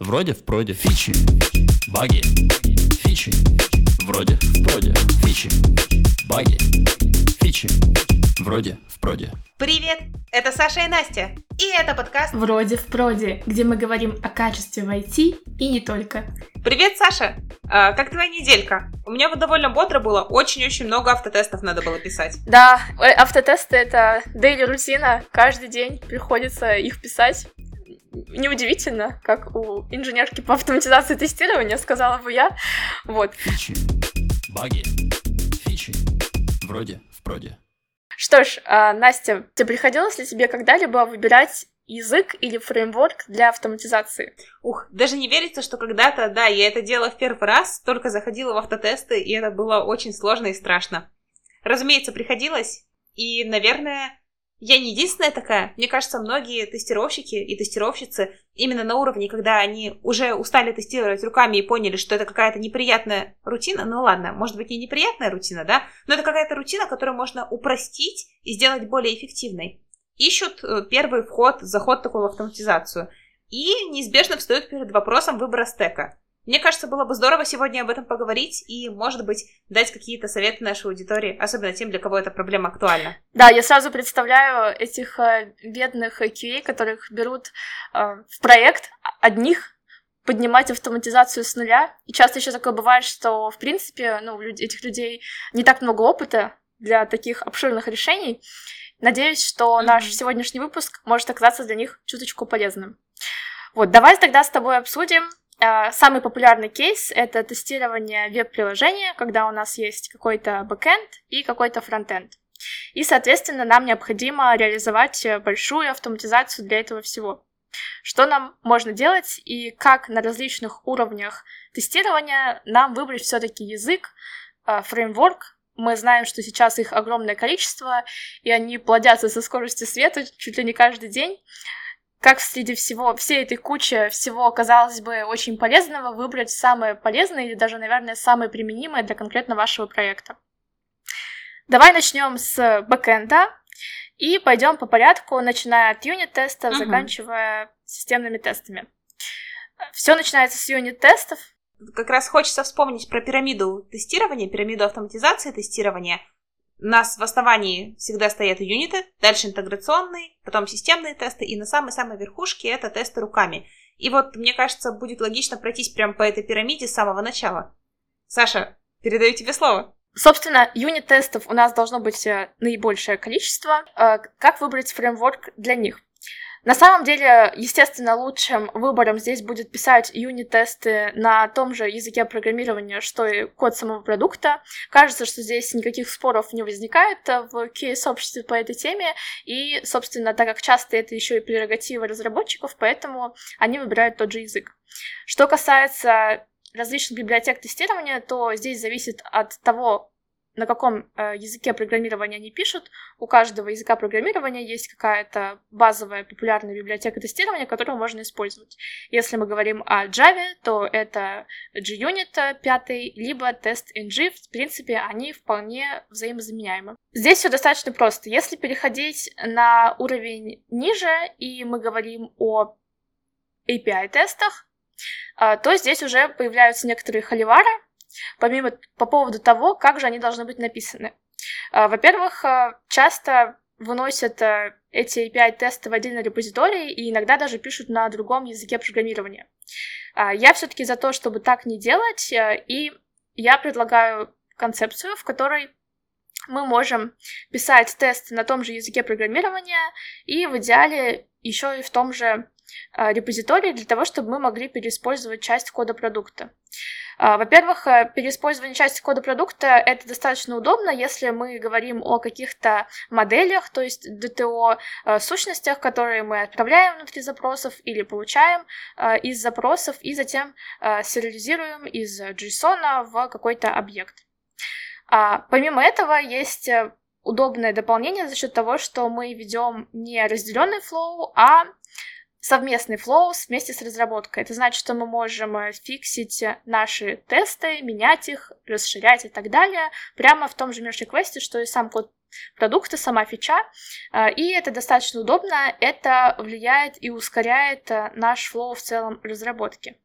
Вроде в проде фичи, баги, фичи. Вроде в проде фичи, баги, фичи. Вроде в проде. Привет, это Саша и Настя, и это подкаст Вроде в проде, где мы говорим о качестве в IT и не только. Привет, Саша! А, как твоя неделька? У меня вот довольно бодро было, очень-очень много автотестов надо было писать. Да, автотесты — это дейли рутина, каждый день приходится их писать. Неудивительно, как у инженерки по автоматизации тестирования, сказала бы я. Вот. Фичи, баги, фичи. Вроде в проде. Что ж, а, Настя, тебе приходилось ли тебе когда-либо выбирать язык или фреймворк для автоматизации? Ух, даже не верится, что когда-то, да, я это делала в первый раз, только заходила в автотесты, и это было очень сложно и страшно. Разумеется, приходилось, и, наверное, я не единственная такая. Мне кажется, многие тестировщики и тестировщицы именно на уровне, когда они уже устали тестировать руками и поняли, что это какая-то неприятная рутина, ну ладно, может быть не неприятная рутина, да, но это какая-то рутина, которую можно упростить и сделать более эффективной. Ищут э, первый вход, заход такой в автоматизацию. И неизбежно встают перед вопросом выбора стека. Мне кажется, было бы здорово сегодня об этом поговорить и, может быть, дать какие-то советы нашей аудитории, особенно тем, для кого эта проблема актуальна. Да, я сразу представляю этих э, бедных QA, которых берут э, в проект одних, поднимать автоматизацию с нуля. И часто еще такое бывает, что, в принципе, ну, у этих людей не так много опыта для таких обширных решений. Надеюсь, что mm-hmm. наш сегодняшний выпуск может оказаться для них чуточку полезным. Вот, давай тогда с тобой обсудим, самый популярный кейс — это тестирование веб-приложения, когда у нас есть какой-то бэкэнд и какой-то фронтенд. И, соответственно, нам необходимо реализовать большую автоматизацию для этого всего. Что нам можно делать и как на различных уровнях тестирования нам выбрать все-таки язык, а, фреймворк. Мы знаем, что сейчас их огромное количество, и они плодятся со скоростью света чуть ли не каждый день как среди всего, всей этой кучи всего, казалось бы, очень полезного, выбрать самое полезное или даже, наверное, самое применимое для конкретно вашего проекта. Давай начнем с бэкэнда и пойдем по порядку, начиная от юнит-тестов, uh-huh. заканчивая системными тестами. Все начинается с юнит-тестов. Как раз хочется вспомнить про пирамиду тестирования, пирамиду автоматизации тестирования. У нас в основании всегда стоят юниты, дальше интеграционные, потом системные тесты, и на самой-самой верхушке это тесты руками. И вот, мне кажется, будет логично пройтись прямо по этой пирамиде с самого начала. Саша, передаю тебе слово. Собственно, юнит-тестов у нас должно быть э, наибольшее количество. Э, как выбрать фреймворк для них? На самом деле, естественно, лучшим выбором здесь будет писать юнит-тесты на том же языке программирования, что и код самого продукта. Кажется, что здесь никаких споров не возникает в QA-сообществе по этой теме, и, собственно, так как часто это еще и прерогатива разработчиков, поэтому они выбирают тот же язык. Что касается различных библиотек тестирования, то здесь зависит от того, на каком э, языке программирования они пишут. У каждого языка программирования есть какая-то базовая популярная библиотека тестирования, которую можно использовать. Если мы говорим о Java, то это JUnit 5, либо TestNG. В принципе, они вполне взаимозаменяемы. Здесь все достаточно просто. Если переходить на уровень ниже, и мы говорим о API-тестах, э, то здесь уже появляются некоторые холивары, помимо по поводу того, как же они должны быть написаны. А, во-первых, а, часто выносят а, эти API-тесты в отдельный репозиторий и иногда даже пишут на другом языке программирования. Я все-таки за то, чтобы так не делать, и я предлагаю концепцию, в которой мы можем писать тест на том же языке программирования и в идеале еще и в том же репозитории для того, чтобы мы могли переиспользовать часть кода продукта. А, во-первых, э, переиспользование части кода продукта — это достаточно удобно, если мы говорим о каких-то моделях, то есть DTO, э, сущностях, которые мы отправляем внутри запросов или получаем э, из запросов и затем сериализируем из JSON в какой-то объект. А, помимо этого, есть удобное дополнение за счет того, что мы ведем не разделенный flow, а совместный flow вместе с разработкой. Это значит, что мы можем э, фиксить э, наши тесты, менять их, расширять и так далее, прямо в том же merge request е, что и сам код продукта, сама фича, э, и это достаточно удобно, это влияет и ускоряет наш flow в целом разработки.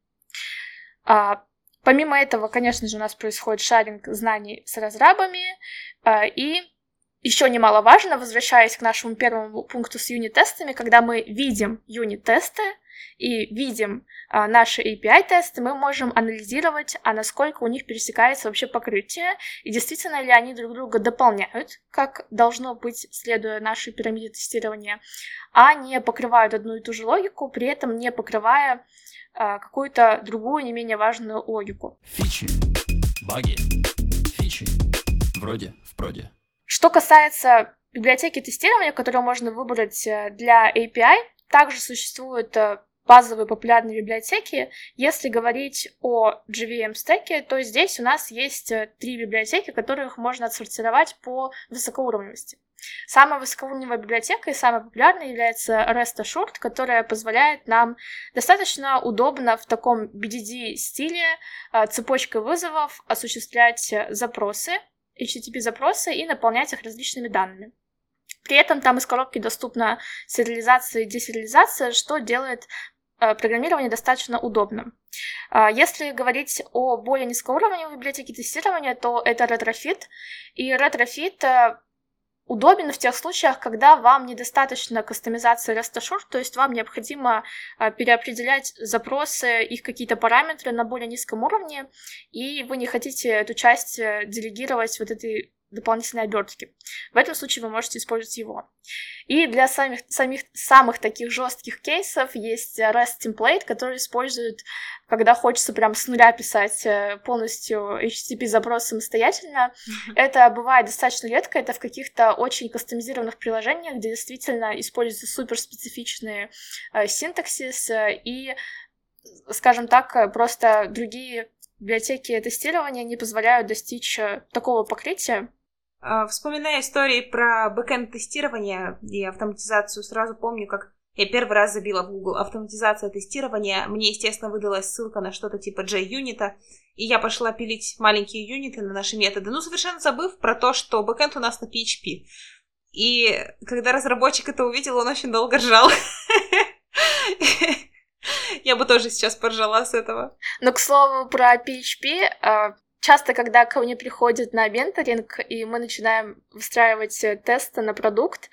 А, помимо этого, конечно же, у нас происходит шаринг знаний с разрабами, и еще немаловажно, возвращаясь к нашему первому пункту с юнит-тестами, когда мы видим юнит-тесты и видим а, наши API-тесты, мы можем анализировать, а насколько у них пересекается вообще покрытие, и действительно ли они друг друга дополняют, как должно быть, следуя нашей пирамиде тестирования, а не покрывают одну и ту же логику, при этом не покрывая а, какую-то другую, не менее важную логику. Фичи, баги, фичи, вроде в проде. Что касается библиотеки тестирования, которую можно выбрать э, для API, также существуют э, базовые популярные библиотеки. Если говорить о JVM стеке, то здесь у нас есть э, три библиотеки, которых можно отсортировать по высокоуровневости. Самая высокоуровневая библиотека и самая популярная является REST Assured, которая позволяет нам достаточно удобно в таком BDD-стиле цепочкой вызовов осуществлять запросы HTTP-запросы и наполнять их различными данными. При этом там из коробки доступна сериализация и десериализация, что делает э, программирование достаточно удобным. Э, если говорить о более низкоуровневой библиотеке тестирования, то это Retrofit. И Retrofit э, удобен в тех случаях, когда вам недостаточно кастомизации Assured, то есть вам необходимо а, переопределять запросы, их какие-то параметры на более низком уровне, и вы не хотите эту часть э, делегировать вот этой дополнительной обертки. В этом случае вы можете использовать его. И для самих, самих, самых таких жестких кейсов есть REST template, который используют, когда хочется прям с нуля писать э, полностью HTTP запрос самостоятельно. Это бывает достаточно редко, это в каких-то очень кастомизированных приложениях, где действительно используются суперспецифичные э, синтаксис э, и, скажем так, просто другие библиотеки тестирования не позволяют достичь такого покрытия, а, вспоминая истории про бэкэнд-тестирование и автоматизацию, сразу помню, как я первый раз забила в Google автоматизация тестирования. Мне, естественно, выдалась ссылка на что-то типа JUnit, и я пошла пилить маленькие юниты на наши методы, ну, совершенно забыв про то, что бэкэнд у нас на PHP. И когда разработчик это увидел, он очень долго ржал. Я бы тоже сейчас поржала с этого. Но, к слову, про PHP, Часто, когда ко мне приходят на менторинг, и мы начинаем выстраивать э, тесты на продукт,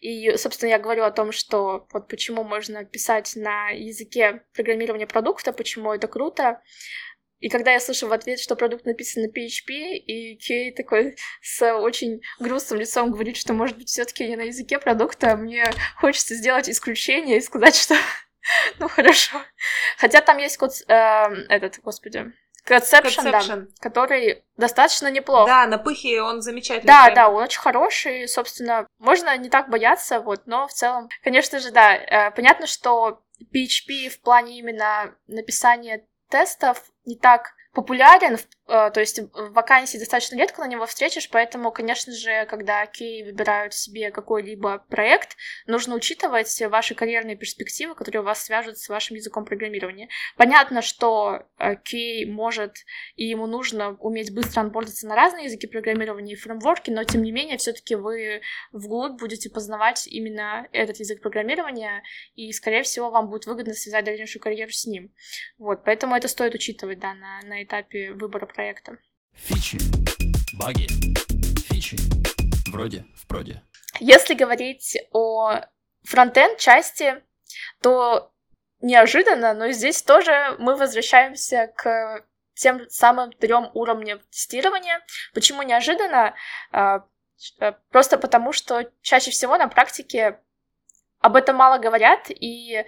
и, собственно, я говорю о том, что вот почему можно писать на языке программирования продукта, почему это круто, и когда я слышу в ответ, что продукт написан на PHP, и Кей такой с очень грустным лицом говорит, что, может быть, все таки не на языке продукта, мне хочется сделать исключение и сказать, что ну хорошо. Хотя там есть код, э, этот, господи, Conception, да, который достаточно неплох. Да, на пыхе он замечательный. Да, да, он очень хороший, собственно, можно не так бояться, вот, но в целом, конечно же, да, э, понятно, что PHP в плане именно написания тестов не так популярен, э, то есть вакансии достаточно редко на него встретишь, поэтому, конечно же, когда Кей выбирают себе какой-либо проект, нужно учитывать ваши карьерные перспективы, которые вас свяжут с вашим языком программирования. Понятно, что э, Кей может и ему нужно уметь быстро анбордиться на разные языки программирования и фреймворки, но тем не менее, все-таки вы вглубь будете познавать именно этот язык программирования, и, скорее всего, вам будет выгодно связать дальнейшую карьеру с ним. Вот, поэтому это стоит учитывать, да, на, на этапе выбора проекта. Фичи, баги, фичи, вроде в проде. Если говорить о фронтенд части, то неожиданно, но здесь тоже мы возвращаемся к тем самым трем уровням тестирования. Почему неожиданно? А, э, просто потому, что чаще всего на практике об этом мало говорят, и,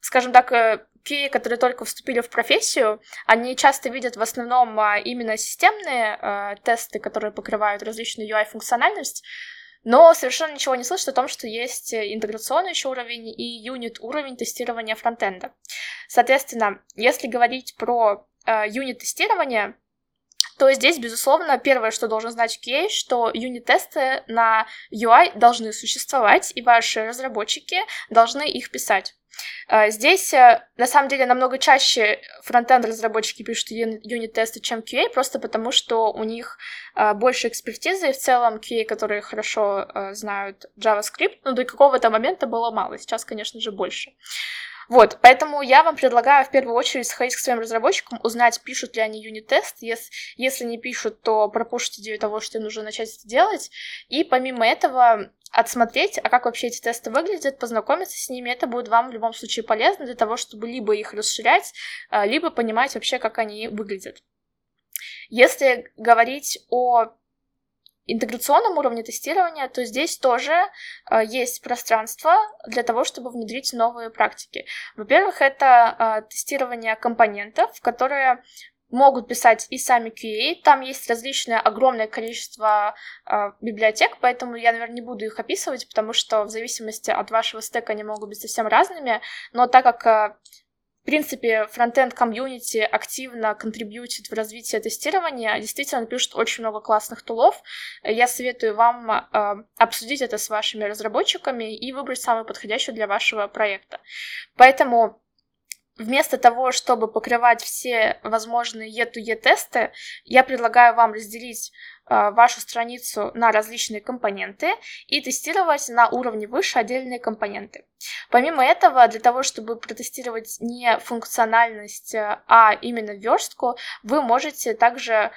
скажем так, э, те, которые только вступили в профессию, они часто видят в основном а, именно системные э, тесты, которые покрывают различную UI-функциональность, но совершенно ничего не слышат о том, что есть интеграционный еще уровень и юнит уровень тестирования фронтенда. Соответственно, если говорить про э, юнит тестирования, то здесь, безусловно, первое, что должен знать QA, что юнит-тесты на UI должны существовать, и ваши разработчики должны их писать. А, здесь, э, на самом деле, намного чаще фронтенд-разработчики пишут юнит-тесты, чем QA, просто потому что у них а, больше экспертизы, и в целом QA, которые хорошо а, знают JavaScript, ну, до какого-то момента было мало, сейчас, конечно же, больше. Вот, поэтому я вам предлагаю в первую очередь сходить к своим разработчикам, узнать, пишут ли они юнит-тест. Если, если не пишут, то пропушите идею того, что им нужно начать это делать. И помимо этого отсмотреть, а как вообще эти тесты выглядят, познакомиться с ними, это будет вам в любом случае полезно для того, чтобы либо их расширять, а, либо понимать вообще, как они выглядят. Если говорить о интеграционном уровне тестирования, то здесь тоже э, есть пространство для того, чтобы внедрить новые практики. Во-первых, это э, тестирование компонентов, которые могут писать и сами QA. Там есть различное огромное количество э, библиотек, поэтому я, наверное, не буду их описывать, потому что в зависимости от вашего стека они могут быть совсем разными. Но так как э, принципе, фронтенд комьюнити активно контрибьютит в развитие тестирования, действительно пишут очень много классных тулов. Я советую вам э, обсудить это с вашими разработчиками и выбрать самый подходящий для вашего проекта. Поэтому вместо того, чтобы покрывать все возможные E2E-тесты, я предлагаю вам разделить Э, вашу страницу на различные компоненты и тестировать на уровне выше отдельные компоненты. Помимо этого, для того, чтобы протестировать не функциональность, э, а именно верстку, вы можете также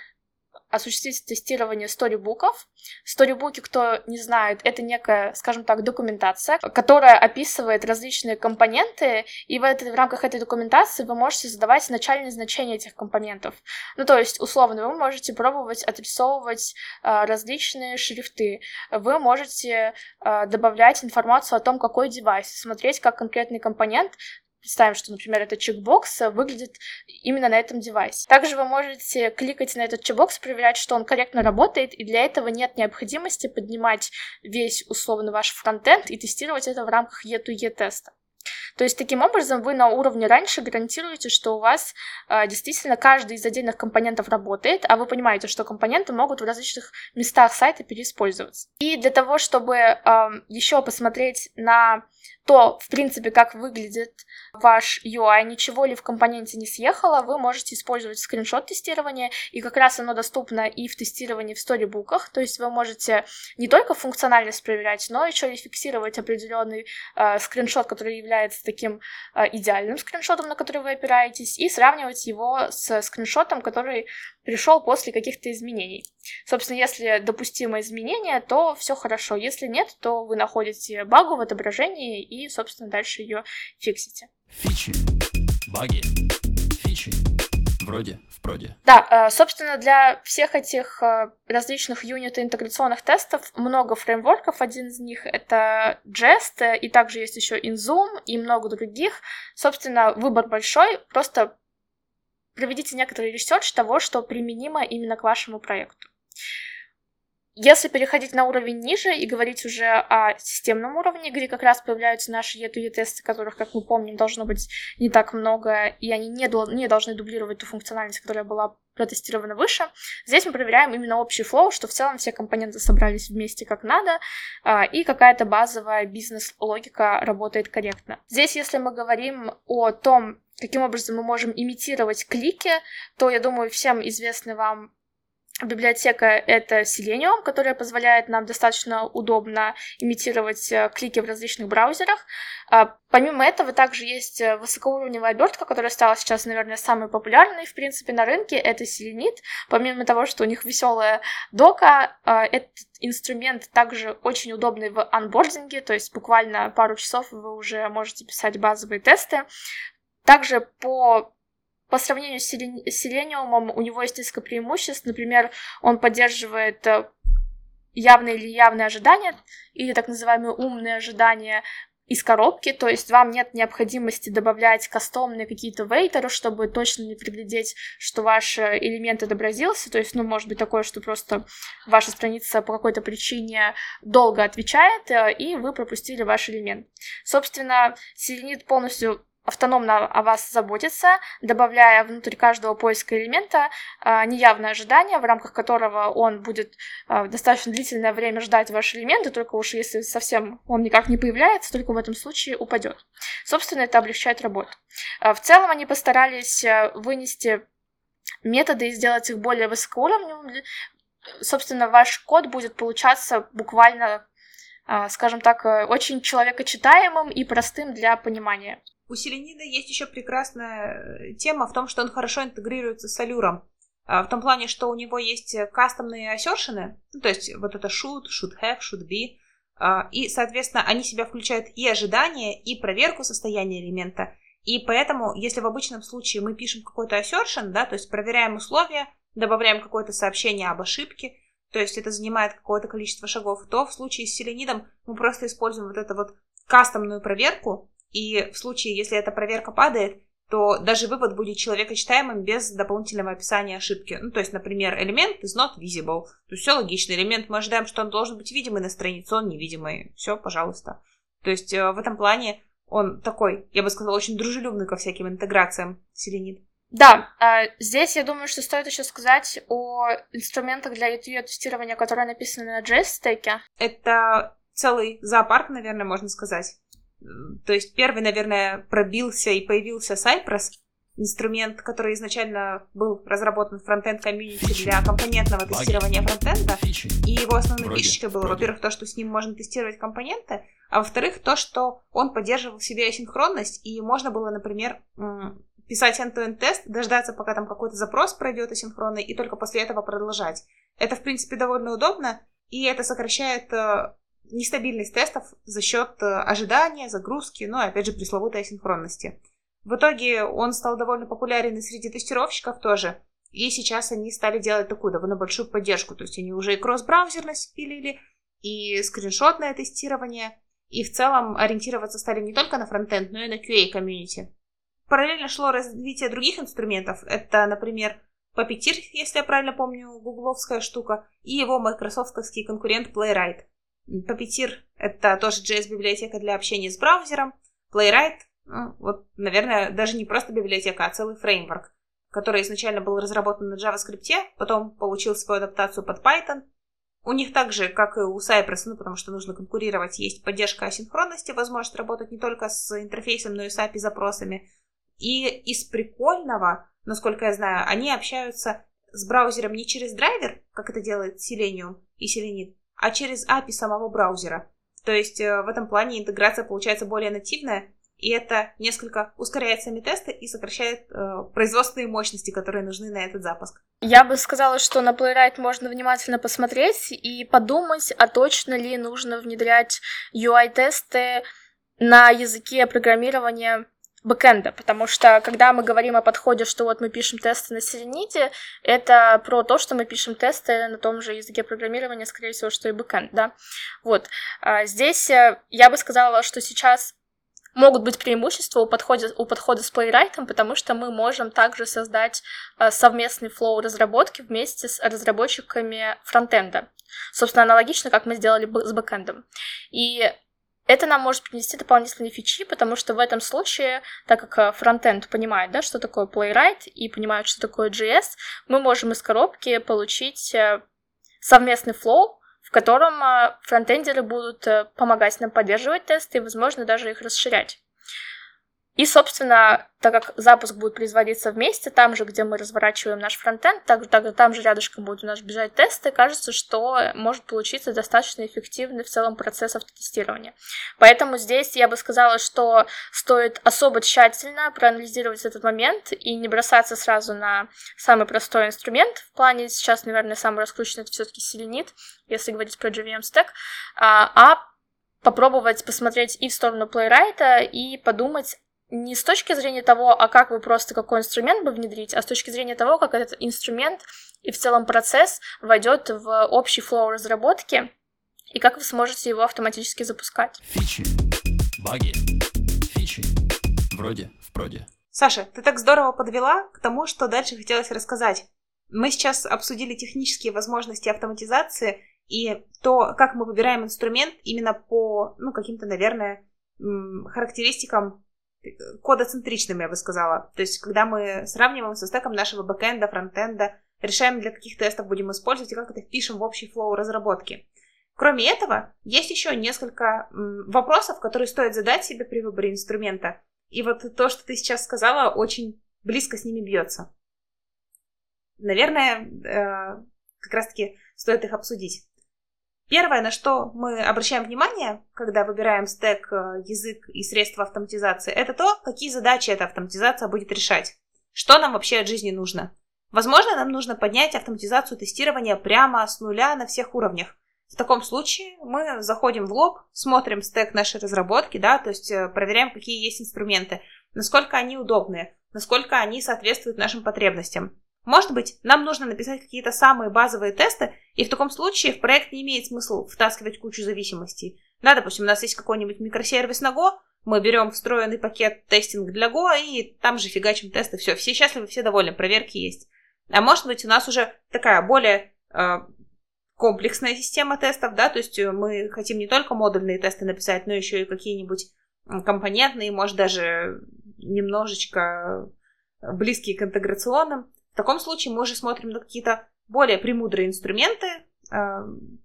осуществить тестирование сторибуков. Сторибуки, кто не знает, это некая, скажем так, документация, которая описывает различные компоненты, и в, этой, в рамках этой документации вы можете задавать начальные значения этих компонентов. Ну, то есть, условно, вы можете пробовать отрисовывать э, различные шрифты, вы можете э, добавлять информацию о том, какой девайс, смотреть, как конкретный компонент представим, что, например, этот чекбокс выглядит именно на этом девайсе. Также вы можете кликать на этот чекбокс, проверять, что он корректно работает, и для этого нет необходимости поднимать весь условно ваш фронтенд и тестировать это в рамках E2E теста. То есть таким образом вы на уровне раньше гарантируете, что у вас э, действительно каждый из отдельных компонентов работает, а вы понимаете, что компоненты могут в различных местах сайта переиспользоваться. И для того, чтобы э, еще посмотреть на то, в принципе, как выглядит ваш UI, ничего ли в компоненте не съехало, вы можете использовать скриншот тестирования, и как раз оно доступно и в тестировании в сторибуках, то есть вы можете не только функциональность проверять, но еще и фиксировать определенный э, скриншот, который является таким э, идеальным скриншотом, на который вы опираетесь, и сравнивать его с скриншотом, который пришел после каких-то изменений. Собственно, если допустимо изменение, то все хорошо. Если нет, то вы находите багу в отображении и, собственно, дальше ее фиксите. Фичи, баги. Вроде, в проде. Да, э, собственно, для всех этих э, различных юнит интеграционных тестов много фреймворков. Один из них — это Jest, и также есть еще InZoom и много других. Собственно, выбор большой, просто проведите некоторый research того, что применимо именно к вашему проекту. Если переходить на уровень ниже и говорить уже о системном уровне, где как раз появляются наши E2E-тесты, которых, как мы помним, должно быть не так много, и они не, не должны дублировать ту функциональность, которая была протестирована выше. Здесь мы проверяем именно общий flow, что в целом все компоненты собрались вместе как надо, а, и какая-то базовая бизнес-логика работает корректно. Здесь, если мы говорим о том, каким образом мы можем имитировать клики, то, я думаю, всем известны вам Библиотека — это Selenium, которая позволяет нам достаточно удобно имитировать э, клики в различных браузерах. А, помимо этого, также есть э, высокоуровневая обертка, которая стала сейчас, наверное, самой популярной, в принципе, на рынке. Это Selenit. Помимо того, что у них веселая дока, а, этот инструмент также очень удобный в анбординге, то есть буквально пару часов вы уже можете писать базовые тесты. Также по по сравнению с Селениумом у него есть несколько преимуществ. Например, он поддерживает э, явные или явные ожидания, или так называемые умные ожидания из коробки, то есть вам нет необходимости добавлять кастомные какие-то вейтеры, чтобы точно не приглядеть, что ваш э, элемент отобразился, то есть, ну, может быть такое, что просто ваша страница по какой-то причине долго отвечает, э, и вы пропустили ваш элемент. Собственно, Selenit полностью автономно о вас заботиться, добавляя внутрь каждого поиска элемента э, неявное ожидание, в рамках которого он будет э, достаточно длительное время ждать ваши элементы, только уж если совсем он никак не появляется, только в этом случае упадет. Собственно, это облегчает работу. Э, в целом они постарались вынести методы и сделать их более высокоуровневыми. Собственно, ваш код будет получаться буквально скажем так, э, очень человекочитаемым и простым для понимания. У Селенида есть еще прекрасная э, тема в том, что он хорошо интегрируется с Алюром. А, в том плане, что у него есть кастомные асершены, ну, то есть вот это should, should have, should be, и, соответственно, они себя включают и ожидание, и проверку состояния элемента. И поэтому, если в обычном случае мы пишем какой-то assertion, да, то есть проверяем условия, добавляем какое-то сообщение об ошибке, то есть это занимает какое-то количество шагов, то в случае с селенидом мы просто используем вот эту вот кастомную проверку, и в случае, если эта проверка падает, то даже вывод будет человекочитаемым без дополнительного описания ошибки. Ну, то есть, например, элемент is not visible. То есть все логично. Элемент мы ожидаем, что он должен быть видимый на странице, он невидимый. Все, пожалуйста. То есть э, в этом плане он такой, я бы сказала, очень дружелюбный ко всяким интеграциям селенид. Да, а, здесь я думаю, что стоит еще сказать о инструментах для UTU-тестирования, которые написаны на JS-стеке. Это целый зоопарк, наверное, можно сказать. То есть первый, наверное, пробился и появился Cypress, инструмент, который изначально был разработан в фронтенд комьюнити для компонентного тестирования фронтенда. И его основной вроде, фишечкой было, во-первых, то, что с ним можно тестировать компоненты, а во-вторых, то, что он поддерживал в себе асинхронность, и можно было, например, писать end-to-end тест, дождаться, пока там какой-то запрос пройдет асинхронный, и только после этого продолжать. Это, в принципе, довольно удобно, и это сокращает э, нестабильность тестов за счет э, ожидания, загрузки, ну и опять же пресловутой асинхронности. В итоге он стал довольно популярен и среди тестировщиков тоже, и сейчас они стали делать такую довольно большую поддержку, то есть они уже и кросс-браузерность пилили, и скриншотное тестирование, и в целом ориентироваться стали не только на фронтенд, но и на QA-комьюнити. Параллельно шло развитие других инструментов. Это, например, Puppeteer, если я правильно помню, гугловская штука, и его майкрософтовский конкурент Playwright. Puppeteer — это тоже JS-библиотека для общения с браузером. Playwright, ну, вот, наверное, даже не просто библиотека, а целый фреймворк, который изначально был разработан на JavaScript, потом получил свою адаптацию под Python. У них также, как и у Cypress, ну, потому что нужно конкурировать, есть поддержка асинхронности, возможность работать не только с интерфейсом, но и с API-запросами. И из прикольного, насколько я знаю, они общаются с браузером не через драйвер, как это делает Selenium и Selenit, а через API самого браузера. То есть э, в этом плане интеграция получается более нативная, и это несколько ускоряет сами тесты и сокращает э, производственные мощности, которые нужны на этот запуск. Я бы сказала, что на Playwright можно внимательно посмотреть и подумать, а точно ли нужно внедрять UI-тесты на языке программирования бэкэнда, потому что когда мы говорим о подходе, что вот мы пишем тесты на Селените, это про то, что мы пишем тесты на том же языке программирования, скорее всего, что и бэкэнд, да. Вот. А здесь э, я бы сказала, что сейчас могут быть преимущества у подхода, у подхода с Playwright, потому что мы можем также создать э, совместный флоу разработки вместе с разработчиками фронтенда. Собственно, аналогично, как мы сделали с бэкэндом. И это нам может принести дополнительные фичи, потому что в этом случае, так как э, фронтенд понимает, да, что такое Playwright и понимает, что такое JS, мы можем из коробки получить э, совместный флоу, в котором э, фронтендеры будут помогать нам поддерживать тесты и, возможно, даже их расширять. И, собственно, так как запуск будет производиться вместе, там же, где мы разворачиваем наш фронтенд, так, так, там же рядышком будут у нас бежать тесты, кажется, что может получиться достаточно эффективный в целом процесс автотестирования. Поэтому здесь я бы сказала, что стоит особо тщательно проанализировать этот момент и не бросаться сразу на самый простой инструмент. В плане сейчас, наверное, самый раскрученный это все-таки селенит, если говорить про JVM Stack, а, а попробовать посмотреть и в сторону Playwright, и подумать, не с точки зрения того, а как вы просто какой инструмент бы внедрить, а с точки зрения того, как этот инструмент и в целом процесс войдет в общий флоу разработки и как вы сможете его автоматически запускать. Фичи, баги, фичи, вроде, в проде. Саша, ты так здорово подвела к тому, что дальше хотелось рассказать. Мы сейчас обсудили технические возможности автоматизации и то, как мы выбираем инструмент именно по, ну, каким-то, наверное, характеристикам кодоцентричным, я бы сказала. То есть, когда мы сравниваем со стеком нашего бэкэнда, фронтенда, решаем, для каких тестов будем использовать и как это впишем в общий флоу разработки. Кроме этого, есть еще несколько вопросов, которые стоит задать себе при выборе инструмента. И вот то, что ты сейчас сказала, очень близко с ними бьется. Наверное, э, как раз-таки стоит их обсудить. Первое, на что мы обращаем внимание, когда выбираем стек, э, язык и средства автоматизации, это то, какие задачи эта автоматизация будет решать. Что нам вообще от жизни нужно. Возможно, нам нужно поднять автоматизацию тестирования прямо с нуля на всех уровнях. В таком случае мы заходим в лог, смотрим стек нашей разработки, да, то есть э, проверяем, какие есть инструменты, насколько они удобные, насколько они соответствуют нашим потребностям. Может быть, нам нужно написать какие-то самые базовые тесты, и в таком случае в проект не имеет смысла втаскивать кучу зависимостей. Да, допустим, у нас есть какой-нибудь микросервис на Go, мы берем встроенный пакет тестинг для Go, и там же фигачим тесты. Все, все счастливы, все довольны, проверки есть. А может быть, у нас уже такая более э, комплексная система тестов, да, то есть мы хотим не только модульные тесты написать, но еще и какие-нибудь компонентные, может даже немножечко близкие к интеграционным. В таком случае мы уже смотрим на какие-то более премудрые инструменты, э,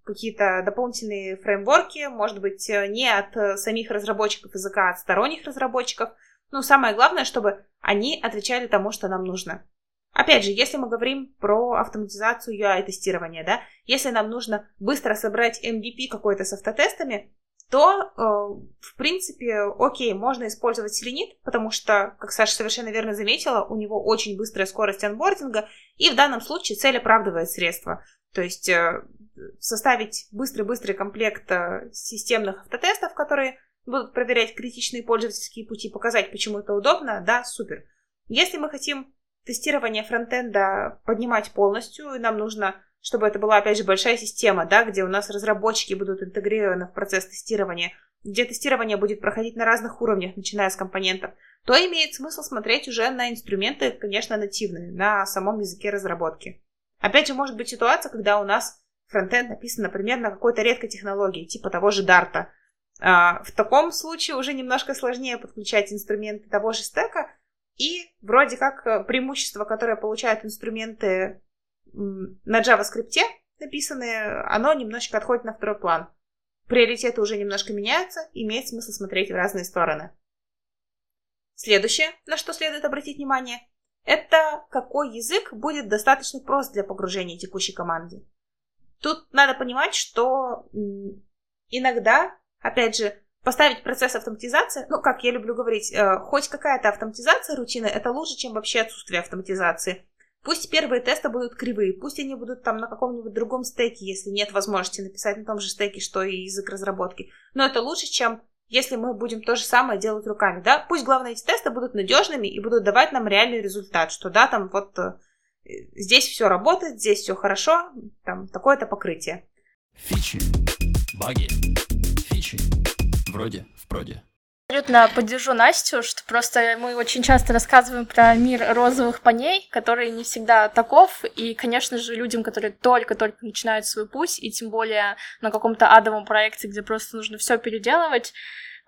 какие-то дополнительные фреймворки, может быть, э, не от э, самих разработчиков языка, а от сторонних разработчиков. Ну, самое главное, чтобы они отвечали тому, что нам нужно. Опять же, если мы говорим про автоматизацию UI-тестирования, да, если нам нужно быстро собрать MVP какой-то с автотестами, то, э, в принципе, окей, можно использовать селенит, потому что, как Саша совершенно верно заметила, у него очень быстрая скорость анбординга, и в данном случае цель оправдывает средства. То есть э, составить быстрый-быстрый комплект э, системных автотестов, которые будут проверять критичные пользовательские пути, показать, почему это удобно, да, супер. Если мы хотим тестирование фронтенда поднимать полностью, нам нужно чтобы это была, опять же, большая система, да, где у нас разработчики будут интегрированы в процесс тестирования, где тестирование будет проходить на разных уровнях, начиная с компонентов, то имеет смысл смотреть уже на инструменты, конечно, нативные, на самом языке разработки. Опять же, может быть ситуация, когда у нас фронтенд написан, например, на какой-то редкой технологии, типа того же Дарта. В таком случае уже немножко сложнее подключать инструменты того же стека, и вроде как э, преимущество, которое получают инструменты на JavaScript написанное, оно немножечко отходит на второй план. Приоритеты уже немножко меняются, имеет смысл смотреть в разные стороны. Следующее, на что следует обратить внимание, это какой язык будет достаточно прост для погружения текущей команды. Тут надо понимать, что иногда, опять же, поставить процесс автоматизации, ну, как я люблю говорить, э, хоть какая-то автоматизация рутины, это лучше, чем вообще отсутствие автоматизации. Пусть первые тесты будут кривые, пусть они будут там на каком-нибудь другом стеке, если нет возможности написать на том же стеке, что и язык разработки. Но это лучше, чем если мы будем то же самое делать руками, да? Пусть, главное, эти тесты будут надежными и будут давать нам реальный результат, что да, там вот э, здесь все работает, здесь все хорошо, там такое-то покрытие. Фичи, баги, фичи, вроде, в проде. Абсолютно поддержу Настю, что просто мы очень часто рассказываем про мир розовых паней, который не всегда таков, и, конечно же, людям, которые только-только начинают свой путь, и тем более на каком-то адовом проекте, где просто нужно все переделывать,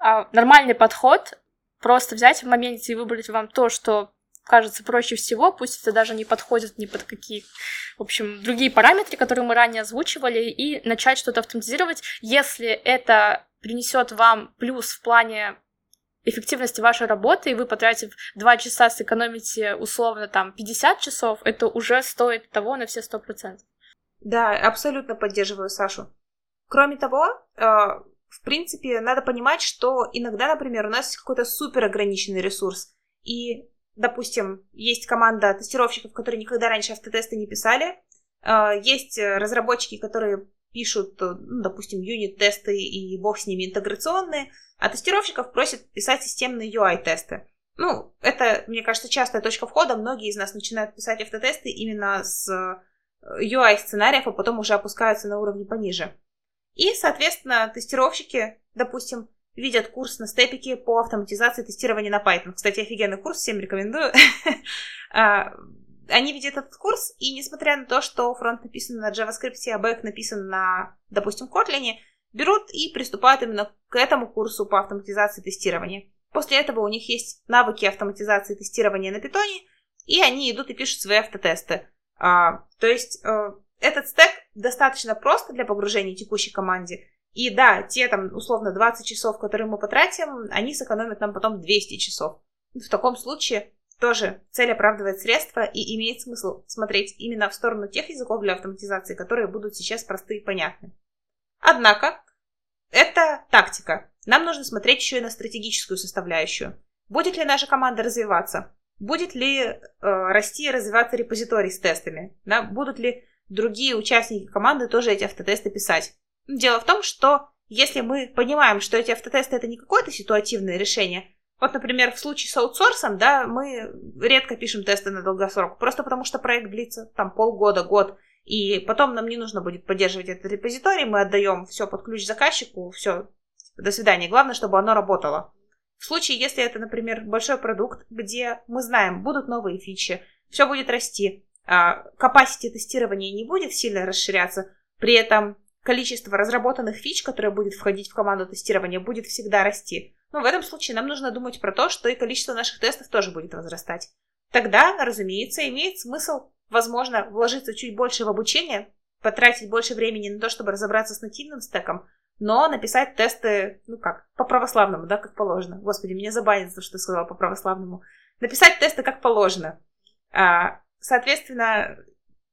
а, нормальный подход просто взять в моменте и выбрать вам то, что кажется проще всего, пусть это даже не подходит ни под какие, в общем, другие параметры, которые мы ранее озвучивали, и начать что-то автоматизировать, если это принесет вам плюс в плане эффективности вашей работы, и вы, потратив 2 часа, сэкономите условно там 50 часов, это уже стоит того на все 100%. Да, абсолютно поддерживаю Сашу. Кроме того, э, в принципе, надо понимать, что иногда, например, у нас какой-то супер ограниченный ресурс, и, допустим, есть команда тестировщиков, которые никогда раньше автотесты не писали, э, есть разработчики, которые пишут, ну, допустим, юнит-тесты и бог с ними интеграционные, а тестировщиков просят писать системные UI-тесты. Ну, это, мне кажется, частая точка входа. Многие из нас начинают писать автотесты именно с UI-сценариев, э, а потом уже опускаются на уровни пониже. И, соответственно, тестировщики, допустим, видят курс на степике по автоматизации тестирования на Python. Кстати, офигенный курс, всем рекомендую. Они видят этот курс, и несмотря на то, что фронт написан на JavaScript, а бэк написан на, допустим, Kotlin, берут и приступают именно к этому курсу по автоматизации тестирования. После этого у них есть навыки автоматизации тестирования на питоне, и они идут и пишут свои автотесты. А, то есть а, этот стек достаточно просто для погружения текущей команде. И да, те там условно 20 часов, которые мы потратим, они сэкономят нам потом 200 часов. В таком случае тоже цель оправдывает средства и имеет смысл смотреть именно в сторону тех языков для автоматизации, которые будут сейчас просты и понятны. Однако, это тактика. Нам нужно смотреть еще и на стратегическую составляющую. Будет ли наша команда развиваться? Будет ли э, расти и развиваться репозиторий с тестами? Да? Будут ли другие участники команды тоже эти автотесты писать? Дело в том, что если мы понимаем, что эти автотесты это не какое-то ситуативное решение, вот, например, в случае с аутсорсом, да, мы редко пишем тесты на долгосрок, просто потому что проект длится там полгода, год, и потом нам не нужно будет поддерживать этот репозиторий, мы отдаем все под ключ заказчику, все, до свидания. Главное, чтобы оно работало. В случае, если это, например, большой продукт, где мы знаем, будут новые фичи, все будет расти, capacity тестирования не будет сильно расширяться, при этом количество разработанных фич, которое будет входить в команду тестирования, будет всегда расти. Но в этом случае нам нужно думать про то, что и количество наших тестов тоже будет возрастать. Тогда, разумеется, имеет смысл, возможно, вложиться чуть больше в обучение, потратить больше времени на то, чтобы разобраться с нативным стеком, но написать тесты, ну как, по православному, да, как положено. Господи, меня забанят за что ты сказала по православному. Написать тесты как положено. А, соответственно,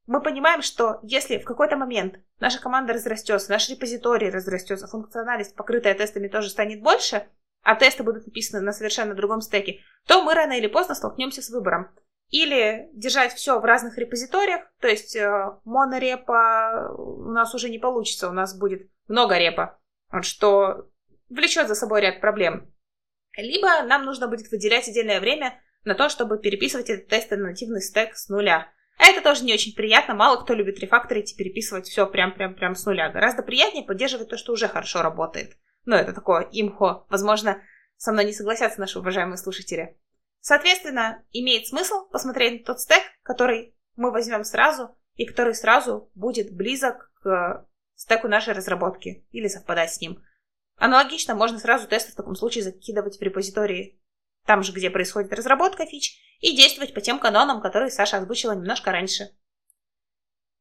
мы понимаем, что если в какой-то момент наша команда разрастется, наш репозиторий разрастется, функциональность, покрытая тестами, тоже станет больше, а тесты будут написаны на совершенно другом стеке, то мы рано или поздно столкнемся с выбором. Или держать все в разных репозиториях, то есть э, монорепа у нас уже не получится, у нас будет много репа, что влечет за собой ряд проблем. Либо нам нужно будет выделять отдельное время на то, чтобы переписывать этот тесты на нативный стек с нуля. А это тоже не очень приятно, мало кто любит рефакторить и переписывать все прям-прям-прям с нуля. Гораздо приятнее поддерживать то, что уже хорошо работает. Ну, это такое имхо. Возможно, со мной не согласятся наши уважаемые слушатели. Соответственно, имеет смысл посмотреть на тот стек, который мы возьмем сразу, и который сразу будет близок к стеку нашей разработки или совпадать с ним. Аналогично можно сразу тесты в таком случае закидывать в репозитории там же, где происходит разработка фич, и действовать по тем канонам, которые Саша озвучила немножко раньше.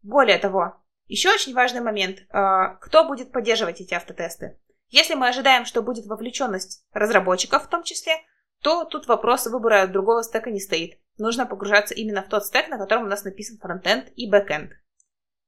Более того, еще очень важный момент. А, кто будет поддерживать эти автотесты? Если мы ожидаем, что будет вовлеченность разработчиков в том числе, то тут вопрос выбора другого стека не стоит. Нужно погружаться именно в тот стек, на котором у нас написан фронтенд и бэкенд.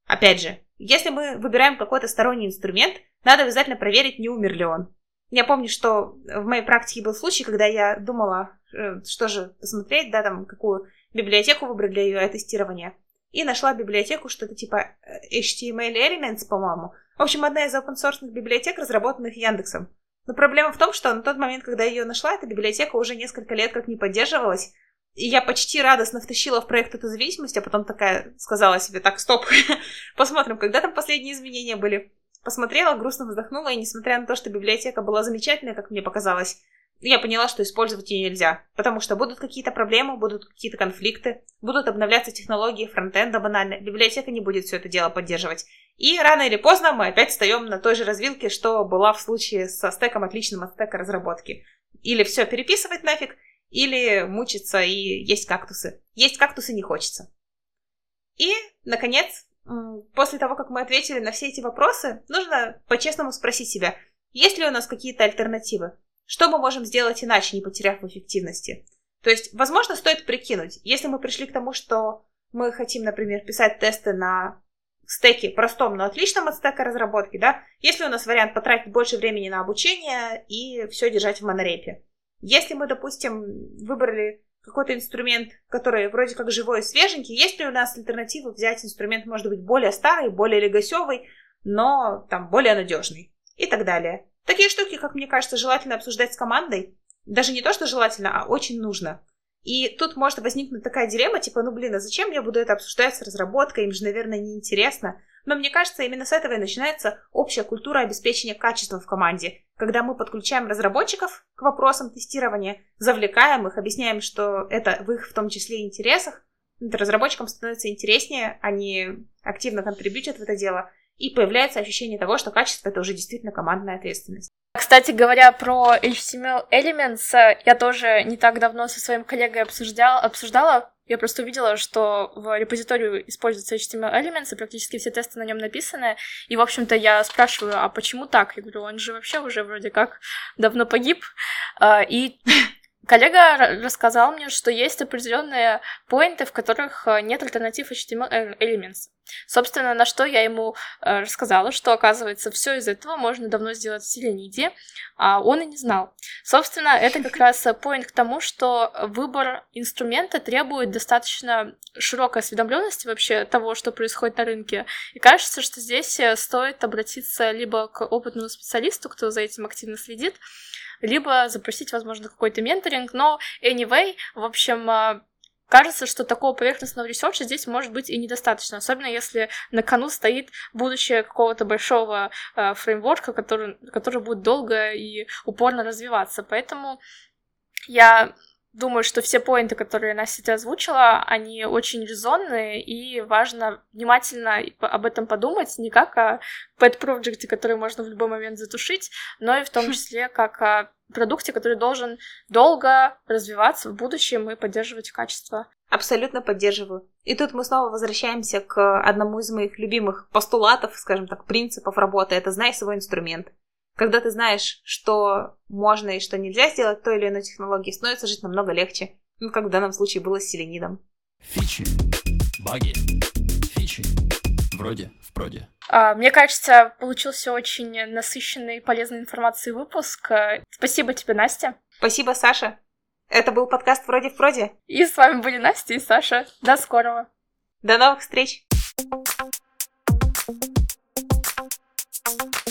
Опять же, если мы выбираем какой-то сторонний инструмент, надо обязательно проверить, не умер ли он. Я помню, что в моей практике был случай, когда я думала, э, что же посмотреть, да, там, какую библиотеку выбрать для UI тестирования. И нашла библиотеку, что-то типа э, HTML Elements, по-моему. В общем, одна из source библиотек, разработанных Яндексом. Но проблема в том, что на тот момент, когда я ее нашла, эта библиотека уже несколько лет как не поддерживалась. И я почти радостно втащила в проект эту зависимость, а потом такая сказала себе, так, стоп, посмотрим, когда там последние изменения были. Посмотрела, грустно вздохнула, и несмотря на то, что библиотека была замечательная, как мне показалось, я поняла, что использовать ее нельзя, потому что будут какие-то проблемы, будут какие-то конфликты, будут обновляться технологии фронтенда банально, библиотека не будет все это дело поддерживать. И рано или поздно мы опять встаем на той же развилке, что была в случае со стеком отличным от стека разработки. Или все переписывать нафиг, или мучиться и есть кактусы. Есть кактусы не хочется. И, наконец, после того, как мы ответили на все эти вопросы, нужно по-честному спросить себя, есть ли у нас какие-то альтернативы? Что мы можем сделать иначе, не потеряв в эффективности? То есть, возможно, стоит прикинуть, если мы пришли к тому, что мы хотим, например, писать тесты на стеке простом, но отличном от стека разработки, да, если у нас вариант потратить больше времени на обучение и все держать в монорепе. Если мы, допустим, выбрали какой-то инструмент, который вроде как живой и свеженький, есть ли у нас альтернатива взять инструмент, может быть, более старый, более легосевый, но там более надежный и так далее. Такие штуки, как мне кажется, желательно обсуждать с командой. Даже не то, что желательно, а очень нужно. И тут может возникнуть такая дилемма, типа, ну блин, а зачем я буду это обсуждать с разработкой, им же, наверное, неинтересно. Но мне кажется, именно с этого и начинается общая культура обеспечения качества в команде, когда мы подключаем разработчиков к вопросам тестирования, завлекаем их, объясняем, что это в их в том числе интересах, разработчикам становится интереснее, они активно контрибьютят в это дело, и появляется ощущение того, что качество — это уже действительно командная ответственность. Кстати говоря, про HTML Elements э, я тоже не так давно со своим коллегой обсуждал, обсуждала. Я просто увидела, что в репозитории используется HTML Elements, и практически все тесты на нем написаны. И, в общем-то, я спрашиваю, а почему так? Я говорю, он же вообще уже вроде как давно погиб. А, и Коллега рассказал мне, что есть определенные поинты, в которых э, нет альтернатив HTML Elements. Собственно, на что я ему э, рассказала, что, оказывается, все из этого можно давно сделать в Selenide, а он и не знал. Собственно, это как раз point к тому, что выбор инструмента требует достаточно широкой осведомленности вообще того, что происходит на рынке. И кажется, что здесь э, стоит обратиться либо к опытному специалисту, кто за этим активно следит, либо запросить, возможно, какой-то mentoring, но anyway, в общем, а, Кажется, что такого поверхностного research а здесь может быть и недостаточно, особенно если на кону стоит будущее какого-то большого э, фреймворка, который, который будет долго и упорно развиваться. Поэтому я думаю, что все поинты, которые Настя озвучила, они очень резонные, и важно внимательно об этом подумать, не как о project, который можно в любой момент затушить, но и в том числе как о продукте, который должен долго развиваться в будущем и поддерживать качество. Абсолютно поддерживаю. И тут мы снова возвращаемся к одному из моих любимых постулатов, скажем так, принципов работы. Это знай свой инструмент. Когда ты знаешь, что можно и что нельзя сделать той или иной технологии, становится жить намного легче. Ну, как в данном случае было с селенидом. Фичи, баги, фичи, вроде, в проде. А, мне кажется, получился очень насыщенный и полезной информацией выпуск. Спасибо тебе, Настя. Спасибо, Саша. Это был подкаст «Вроде в проде». И с вами были Настя и Саша. До скорого. До новых встреч. thank you